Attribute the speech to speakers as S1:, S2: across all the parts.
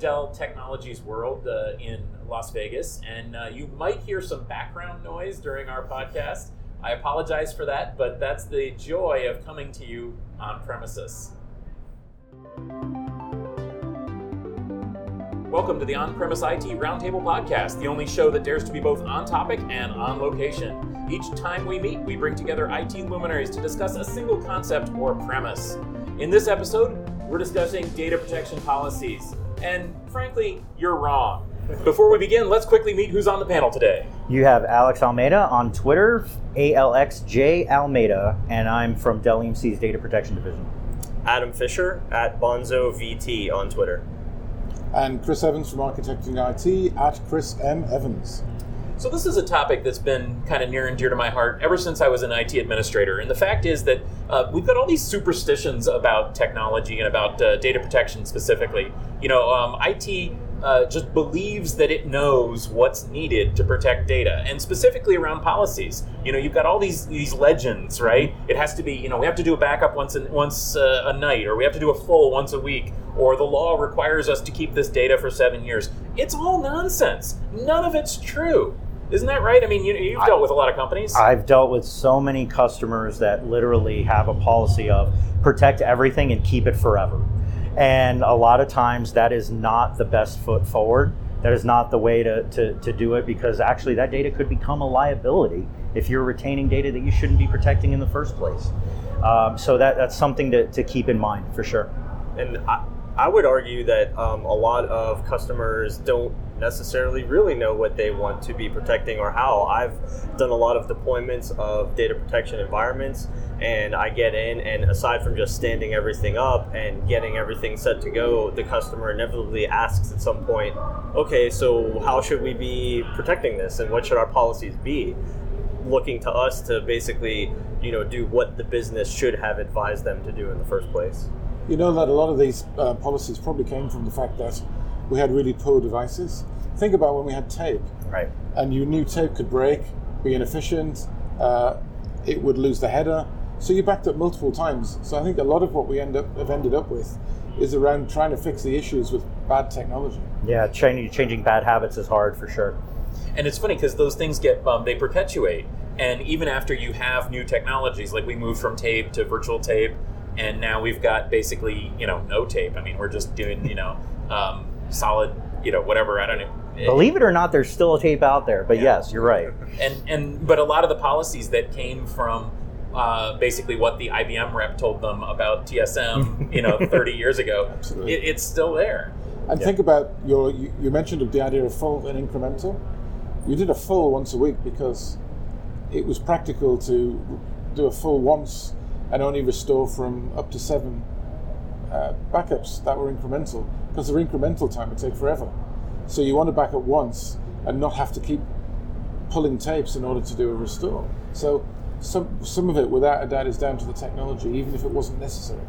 S1: Dell Technologies World uh, in Las Vegas, and uh, you might hear some background noise during our podcast. I apologize for that, but that's the joy of coming to you on premises. Welcome to the On Premise IT Roundtable Podcast, the only show that dares to be both on topic and on location. Each time we meet, we bring together IT luminaries to discuss a single concept or premise. In this episode, we're discussing data protection policies. And frankly, you're wrong. Before we begin, let's quickly meet who's on the panel today.
S2: You have Alex Almeida on Twitter, ALXJ Almeida, and I'm from Dell EMC's Data Protection Division.
S3: Adam Fisher at Bonzo VT on Twitter
S4: and Chris Evans from Architecting IT at Chris M. Evans.
S1: So, this is a topic that's been kind of near and dear to my heart ever since I was an IT administrator. And the fact is that uh, we've got all these superstitions about technology and about uh, data protection specifically. You know, um, IT uh, just believes that it knows what's needed to protect data, and specifically around policies. You know, you've got all these these legends, right? It has to be, you know, we have to do a backup once once uh, a night, or we have to do a full once a week, or the law requires us to keep this data for seven years. It's all nonsense. None of it's true. Isn't that right? I mean, you, have dealt with a lot of companies.
S2: I've dealt with so many customers that literally have a policy of protect everything and keep it forever. And a lot of times that is not the best foot forward. That is not the way to, to, to do it because actually that data could become a liability if you're retaining data that you shouldn't be protecting in the first place. Um, so that, that's something to, to keep in mind for sure.
S3: And I, I would argue that um, a lot of customers don't necessarily really know what they want to be protecting or how. I've done a lot of deployments of data protection environments, and I get in, and aside from just standing everything up and getting everything set to go, the customer inevitably asks at some point, okay, so how should we be protecting this, and what should our policies be? Looking to us to basically, you know, do what the business should have advised them to do in the first place.
S4: You know that a lot of these uh, policies probably came from the fact that we had really poor devices. Think about when we had tape.
S2: Right.
S4: And you knew tape could break, be inefficient, uh, it would lose the header. So you backed up multiple times. So I think a lot of what we end up have ended up with is around trying to fix the issues with bad technology.
S2: Yeah, changing changing bad habits is hard for sure.
S1: And it's funny because those things get um, they perpetuate. And even after you have new technologies, like we moved from tape to virtual tape, and now we've got basically you know no tape. I mean, we're just doing you know um, solid, you know, whatever. I don't know.
S2: Believe it or not, there's still a tape out there. But yeah. yes, you're right.
S1: And and but a lot of the policies that came from uh, basically what the IBM rep told them about TSM, you know, 30 years ago, it, it's still there.
S4: And yeah. think about your. You, you mentioned the idea of full and incremental. You did a full once a week because it was practical to do a full once and only restore from up to seven uh, backups that were incremental because the incremental time would take forever. So you want to back up once and not have to keep pulling tapes in order to do a restore. So some some of it, without a doubt, is down to the technology, even if it wasn't necessary.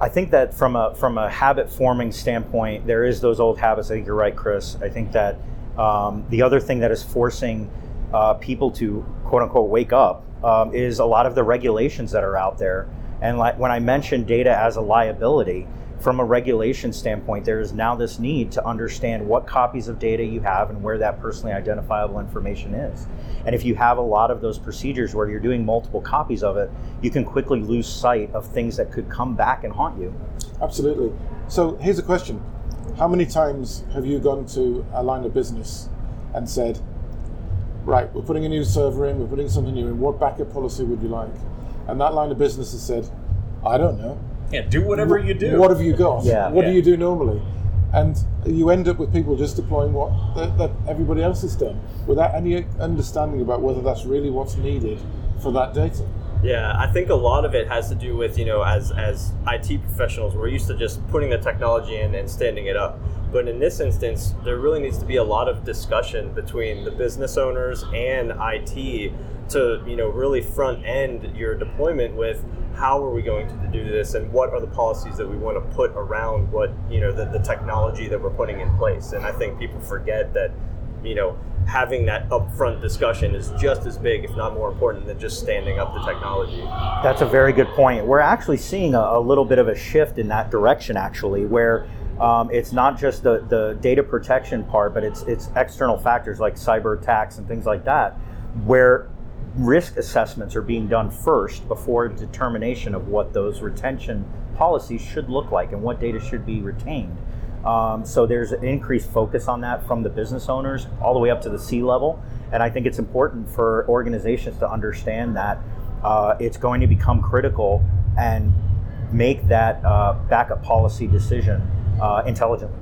S2: I think that from a from a habit forming standpoint, there is those old habits. I think you're right, Chris. I think that um, the other thing that is forcing uh, people to quote unquote wake up um, is a lot of the regulations that are out there. And like when I mentioned data as a liability, from a regulation standpoint, there is now this need to understand what copies of data you have and where that personally identifiable information is. And if you have a lot of those procedures where you're doing multiple copies of it, you can quickly lose sight of things that could come back and haunt you.
S4: Absolutely. So here's a question How many times have you gone to a line of business and said, Right, we're putting a new server in, we're putting something new in, what backup policy would you like? And that line of business has said, I don't know
S1: yeah, do whatever you do.
S4: What have you got?
S2: Yeah.
S4: What
S2: yeah.
S4: do you do normally? And you end up with people just deploying what that, that everybody else has done without any understanding about whether that's really what's needed for that data.
S3: Yeah, I think a lot of it has to do with, you know, as as IT professionals, we're used to just putting the technology in and standing it up. But in this instance, there really needs to be a lot of discussion between the business owners and IT to, you know, really front end your deployment with how are we going to do this and what are the policies that we want to put around what you know the, the technology that we're putting in place? And i think people forget that you know having that upfront discussion is just as big if not more important than just standing up the technology.
S2: That's a very good point. We're actually seeing a, a little bit of a shift in that direction actually where um, it's not just the, the data protection part, but it's it's external factors like cyber attacks and things like that, where risk assessments are being done first before determination of what those retention policies should look like and what data should be retained. Um, so there's an increased focus on that from the business owners all the way up to the C level, and I think it's important for organizations to understand that uh, it's going to become critical and make that uh, backup policy decision uh, intelligently.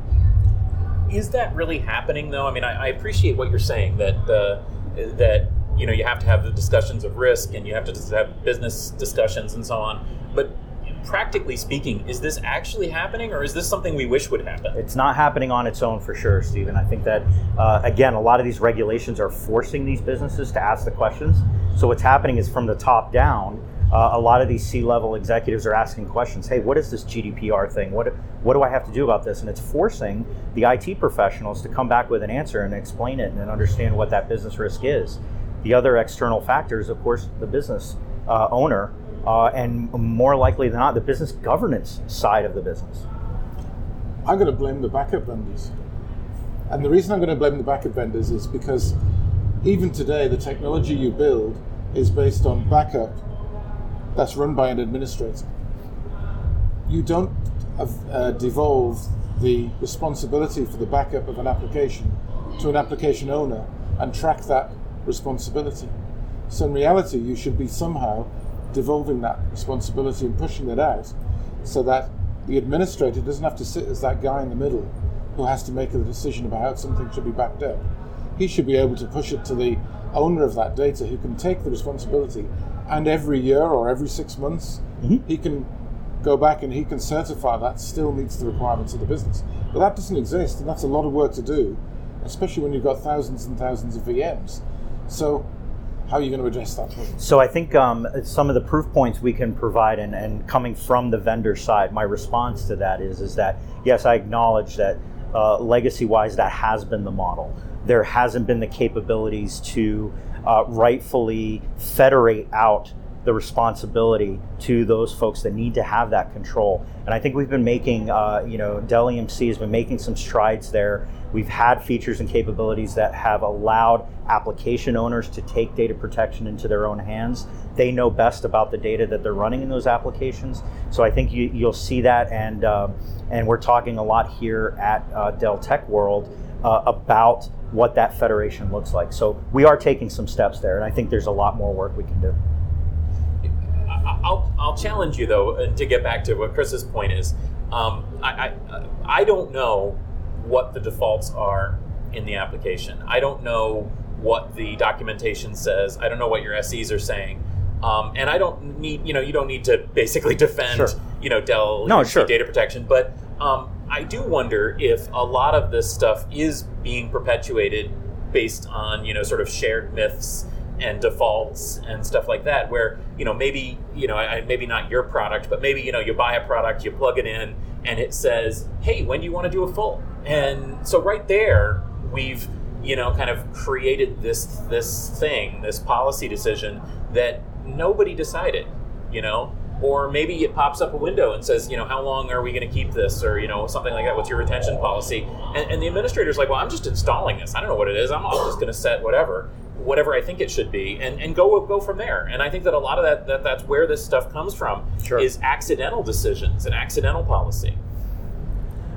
S1: Is that really happening, though? I mean, I, I appreciate what you're saying that that you know you have to have the discussions of risk and you have to have business discussions and so on, but practically speaking, is this actually happening, or is this something we wish would happen?
S2: It's not happening on its own for sure, Stephen. I think that uh, again, a lot of these regulations are forcing these businesses to ask the questions. So what's happening is from the top down. Uh, a lot of these C-level executives are asking questions. Hey, what is this GDPR thing? What what do I have to do about this? And it's forcing the IT professionals to come back with an answer and explain it and understand what that business risk is. The other external factors, of course, the business uh, owner uh, and more likely than not, the business governance side of the business.
S4: I'm going to blame the backup vendors. And the reason I'm going to blame the backup vendors is because even today, the technology you build is based on backup that's run by an administrator. You don't uh, devolve the responsibility for the backup of an application to an application owner and track that responsibility. So in reality, you should be somehow devolving that responsibility and pushing it out so that the administrator doesn't have to sit as that guy in the middle who has to make a decision about how something should be backed up. He should be able to push it to the owner of that data who can take the responsibility and every year or every six months mm-hmm. he can go back and he can certify that still meets the requirements of the business. But that doesn't exist and that's a lot of work to do, especially when you've got thousands and thousands of VMs. So how are you going to address that?
S2: So I think um, some of the proof points we can provide, and, and, coming from the vendor side, my response to that is is that yes, I acknowledge that uh, legacy-wise that has been the model. There hasn't been the capabilities to uh, rightfully federate out the responsibility to those folks that need to have that control. And I think we've been making, uh, you know, Dell EMC has been making some strides there. We've had features and capabilities that have allowed application owners to take data protection into their own hands. They know best about the data that they're running in those applications. So I think you, will see that, and uh, and we're talking a lot here at uh, Dell Tech World uh, about what that federation looks like. So we are taking some steps there, and I think there's a lot more work we can do.
S1: I'll, I'll challenge you though to get back to what Chris's point is. Um, I, I, I don't know what the defaults are in the application. I don't know what the documentation says. I don't know what your SEs are saying. Um, and I don't need, you know, you don't need to basically defend, sure. you know, Dell
S2: no, sure.
S1: data protection. But um, I do wonder if a lot of this stuff is being perpetuated based on, you know, sort of shared myths and defaults and stuff like that where you know maybe you know I, maybe not your product but maybe you know you buy a product you plug it in and it says hey when do you want to do a full and so right there we've you know kind of created this this thing this policy decision that nobody decided you know or maybe it pops up a window and says, you know, how long are we going to keep this, or you know, something like that. What's your retention policy? And, and the administrator's like, well, I'm just installing this. I don't know what it is. I'm just going to set whatever whatever I think it should be, and, and go go from there. And I think that a lot of that, that that's where this stuff comes from
S2: sure.
S1: is accidental decisions and accidental policy.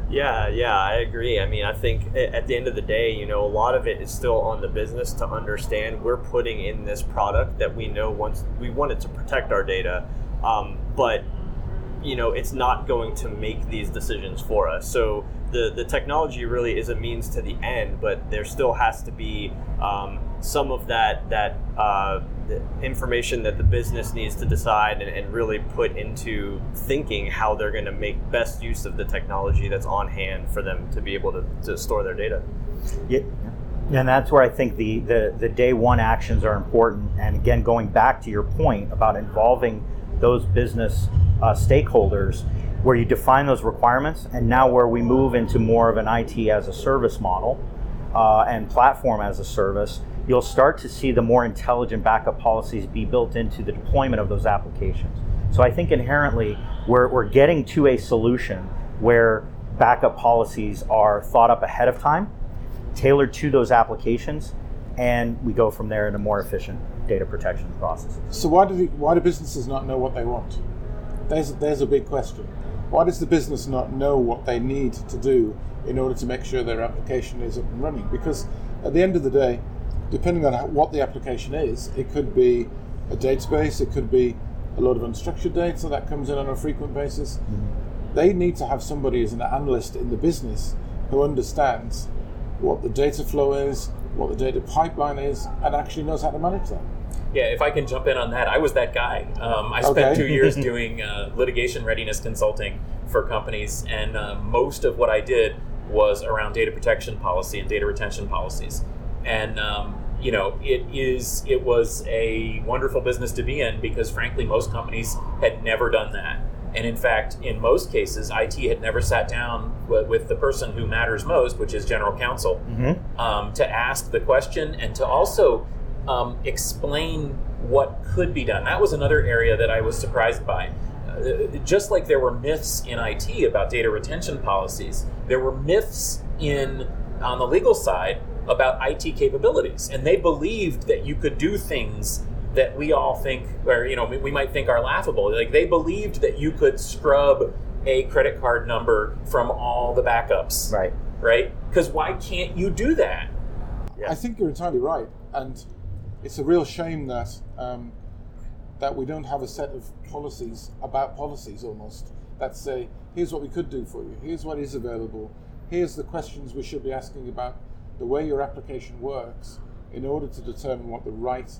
S3: Yeah, yeah, I agree. I mean, I think at the end of the day, you know, a lot of it is still on the business to understand we're putting in this product that we know once we want it to protect our data, um, but you know, it's not going to make these decisions for us. So the the technology really is a means to the end, but there still has to be um, some of that that uh, information that the business needs to decide and, and really put into thinking how they're going to make best use of the technology that's on hand for them to be able to, to store their data.
S2: Yeah. And that's where I think the, the, the day one actions are important. And again, going back to your point about involving those business uh, stakeholders, where you define those requirements, and now where we move into more of an IT as a service model uh, and platform as a service, you'll start to see the more intelligent backup policies be built into the deployment of those applications. So I think inherently we're, we're getting to a solution where backup policies are thought up ahead of time, tailored to those applications, and we go from there in a more efficient data protection processes.
S4: So why do the, why do businesses not know what they want? There's there's a big question. Why does the business not know what they need to do in order to make sure their application is up and running? Because at the end of the day, depending on how, what the application is, it could be a database, it could be a lot of unstructured data that comes in on a frequent basis. Mm-hmm. They need to have somebody as an analyst in the business who understands what the data flow is, what the data pipeline is, and actually knows how to manage that.
S1: Yeah, if I can jump in on that, I was that guy. Um, I spent okay. two years doing uh, litigation readiness consulting for companies, and uh, most of what I did was around data protection policy and data retention policies. And um, you know, it is it was a wonderful business to be in because, frankly, most companies had never done that. And in fact, in most cases, IT had never sat down with, with the person who matters most, which is general counsel, mm-hmm. um, to ask the question and to also um, explain what could be done. That was another area that I was surprised by. Uh, just like there were myths in IT about data retention policies, there were myths in on the legal side about IT capabilities, and they believed that you could do things that we all think, or you know, we might think are laughable. Like they believed that you could scrub a credit card number from all the backups,
S2: right?
S1: Right? Because why can't you do that?
S4: I think you're entirely right, and it's a real shame that um, that we don't have a set of policies about policies almost that say here's what we could do for you. Here's what is available. Here's the questions we should be asking about the way your application works in order to determine what the right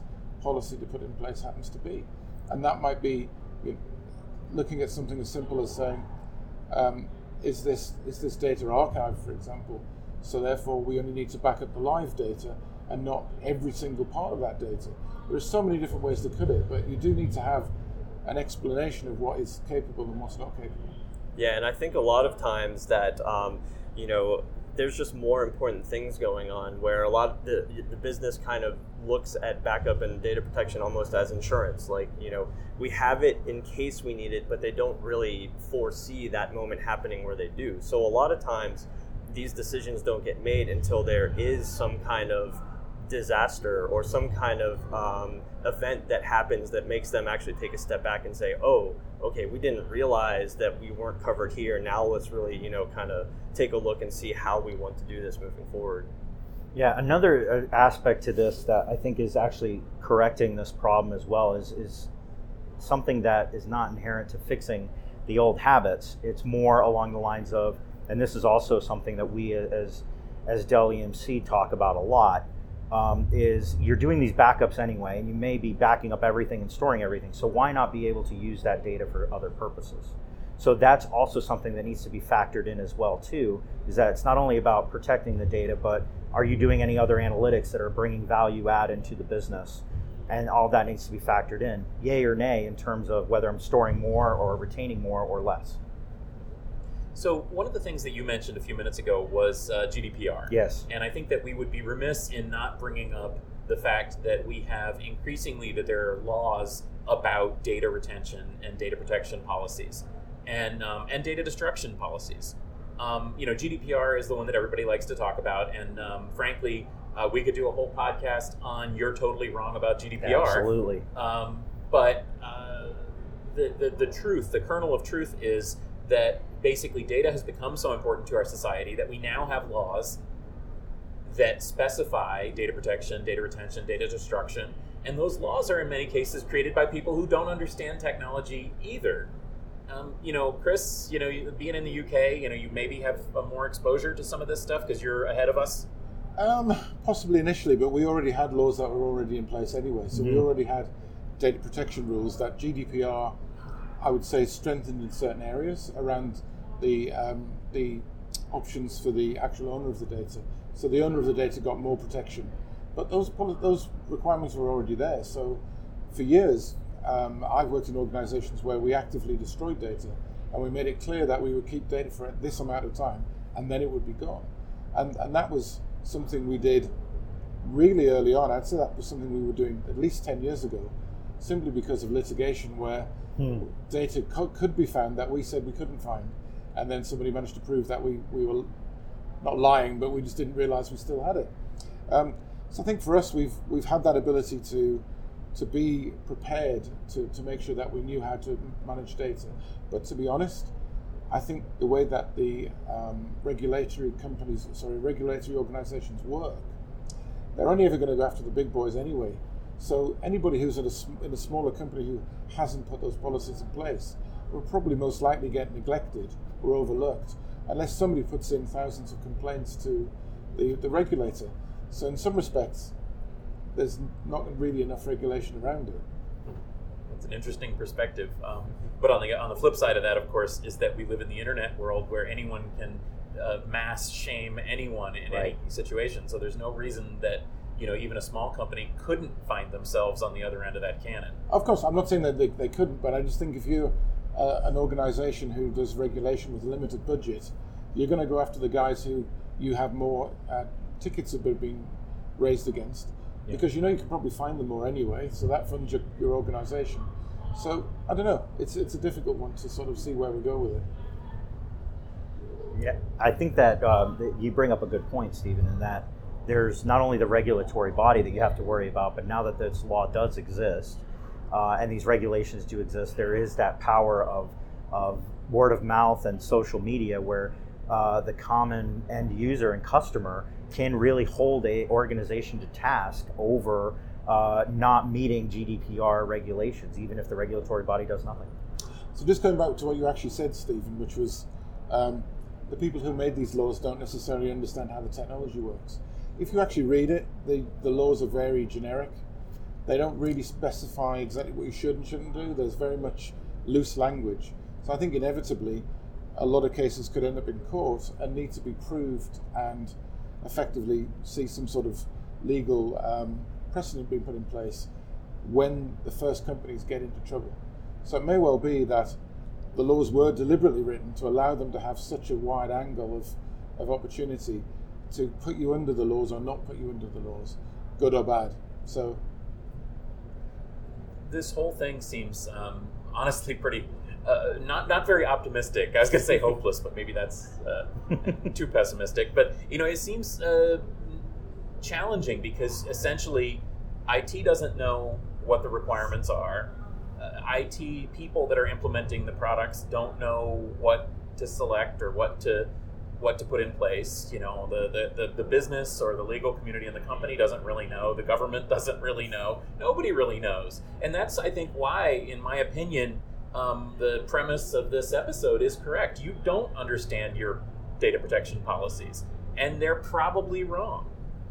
S4: policy to put in place happens to be. And that might be you know, looking at something as simple as saying um, is this is this data archived for example? So therefore we only need to back up the live data and not every single part of that data. There are so many different ways to cut it, but you do need to have an explanation of what is capable and what's not capable.
S3: Yeah, and I think a lot of times that um, you know there's just more important things going on where a lot of the, the business kind of looks at backup and data protection almost as insurance like you know we have it in case we need it but they don't really foresee that moment happening where they do so a lot of times these decisions don't get made until there is some kind of disaster or some kind of um, event that happens that makes them actually take a step back and say, "Oh, okay, we didn't realize that we weren't covered here. Now let's really, you know, kind of take a look and see how we want to do this moving forward."
S2: Yeah, another uh, aspect to this that I think is actually correcting this problem as well is is something that is not inherent to fixing the old habits. It's more along the lines of, and this is also something that we as as Dell EMC talk about a lot um, is you're doing these backups anyway, and you may be backing up everything and storing everything. So why not be able to use that data for other purposes? So that's also something that needs to be factored in as well too. Is that it's not only about protecting the data, but are you doing any other analytics that are bringing value add into the business? And all that needs to be factored in, yay or nay, in terms of whether I'm storing more or retaining more or less.
S1: So one of the things that you mentioned a few minutes ago was uh, GDPR.
S2: Yes.
S1: And I think that we would be remiss in not bringing up the fact that we have increasingly that there are laws about data retention and data protection policies, and um, and data destruction policies. Um, you know, GDPR is the one that everybody likes to talk about, and um, frankly, uh, we could do a whole podcast on "You're totally wrong about GDPR."
S2: Absolutely.
S1: Um, but uh, the, the the truth, the kernel of truth, is that basically data has become so important to our society that we now have laws that specify data protection, data retention, data destruction, and those laws are in many cases created by people who don't understand technology either. Um, you know, Chris, you know, being in the UK, you know, you maybe have more exposure to some of this stuff because you're ahead of us.
S4: Um, possibly initially, but we already had laws that were already in place anyway. So mm-hmm. we already had data protection rules that GDPR I would say, strengthened in certain areas around the um, the options for the actual owner of the data. So the owner of the data got more protection, but those those requirements were already there. So for years, um, I've worked in organisations where we actively destroyed data, and we made it clear that we would keep data for this amount of time, and then it would be gone. And and that was something we did really early on. I'd say that was something we were doing at least ten years ago, simply because of litigation where hmm. data co- could be found that we said we couldn't find. and then somebody managed to prove that we, we were not lying, but we just didn't realize we still had it. Um, so I think for us, we've we've had that ability to to be prepared to, to make sure that we knew how to manage data. But to be honest, I think the way that the um, regulatory companies, sorry, regulatory organizations work, they're only ever going to go after the big boys anyway. So anybody who's in a, in a smaller company who hasn't put those policies in place will probably most likely get neglected or overlooked unless somebody puts in thousands of complaints to the, the regulator. So in some respects, there's not really enough regulation around it.
S1: That's an interesting perspective. Um, but on the on the flip side of that, of course, is that we live in the internet world where anyone can uh, mass shame anyone in right. any situation. So there's no reason that you know even a small company couldn't find themselves on the other end of that cannon.
S4: Of course, I'm not saying that they, they couldn't, but I just think if you're uh, an organization who does regulation with a limited budget, you're going to go after the guys who you have more uh, tickets have been raised against yeah. because you know you can probably find them more anyway. So that funds your, your organization. So I don't know. It's it's a difficult one to sort of see where we go with it.
S2: Yeah, I think that um, you bring up a good point, Stephen, in that there's not only the regulatory body that you have to worry about, but now that this law does exist uh, and these regulations do exist, there is that power of, of word of mouth and social media where uh, the common end user and customer can really hold a organization to task over uh, not meeting GDPR regulations, even if the regulatory body does nothing.
S4: So, just going back to what you actually said, Stephen, which was um, the people who made these laws don't necessarily understand how the technology works. If you actually read it, the, the laws are very generic. They don't really specify exactly what you should and shouldn't do. There's very much loose language. So I think inevitably, a lot of cases could end up in court and need to be proved and effectively see some sort of legal um, precedent being put in place when the first companies get into trouble. So it may well be that the laws were deliberately written to allow them to have such a wide angle of, of opportunity to put you under the laws or not put you under the laws, good or bad. So
S1: this whole thing seems um, honestly pretty uh, not not very optimistic. I was going to say hopeless, but maybe that's uh, too pessimistic. But you know, it seems uh, challenging because essentially, IT doesn't know what the requirements are. Uh, IT people that are implementing the products don't know what to select or what to what to put in place. You know, the, the, the, the, business or the legal community and the company doesn't really know. The government doesn't really know. Nobody really knows. And that's, I think, why, in my opinion, um, the premise of this episode is correct. You don't understand your data protection policies, and they're probably wrong.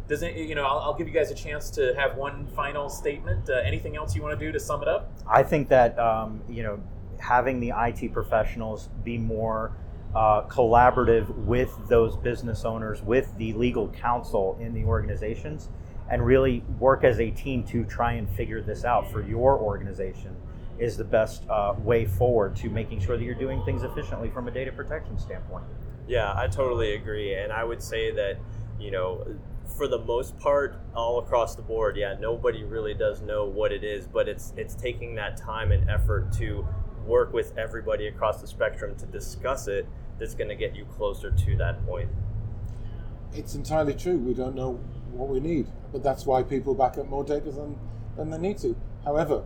S1: Does it, you know? I'll, I'll give you guys a chance to have one final statement. Uh, anything else you want to do to sum it up?
S2: I think that um, you know having the IT professionals be more uh, collaborative with those business owners, with the legal counsel in the organizations, and really work as a team to try and figure this out for your organization is the best uh, way forward to making sure that you're doing things efficiently from a data protection standpoint.
S3: Yeah, I totally agree. And I would say that, you know, for the most part, all across the board, yeah, nobody really does know what it is, but it's it's taking that time and effort to work with everybody across the spectrum to discuss it that's going to get you closer to that point.
S4: It's entirely true. We don't know what we need, but that's why people back up more data than, than they need to. However,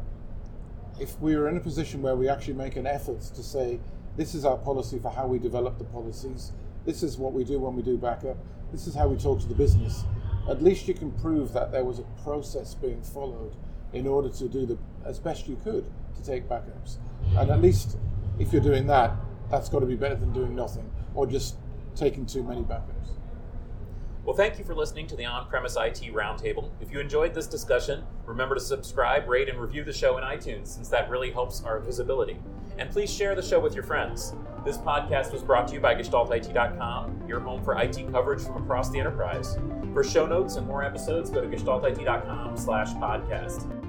S4: if we are in a position where we actually make an effort to say, this is our policy for how we develop the policies, this is what we do when we do backup, this is how we talk to the business, at least you can prove that there was a process being followed in order to do the as best you could to take backups. And at least if you're doing that, that's got to be better than doing nothing or just taking too many backups.
S1: Well, thank you for listening to the On Premise IT Roundtable. If you enjoyed this discussion, remember to subscribe, rate, and review the show in iTunes, since that really helps our visibility. And please share the show with your friends. This podcast was brought to you by GestaltIT.com, your home for IT coverage from across the enterprise. For show notes and more episodes, go to GestaltIT.com slash podcast.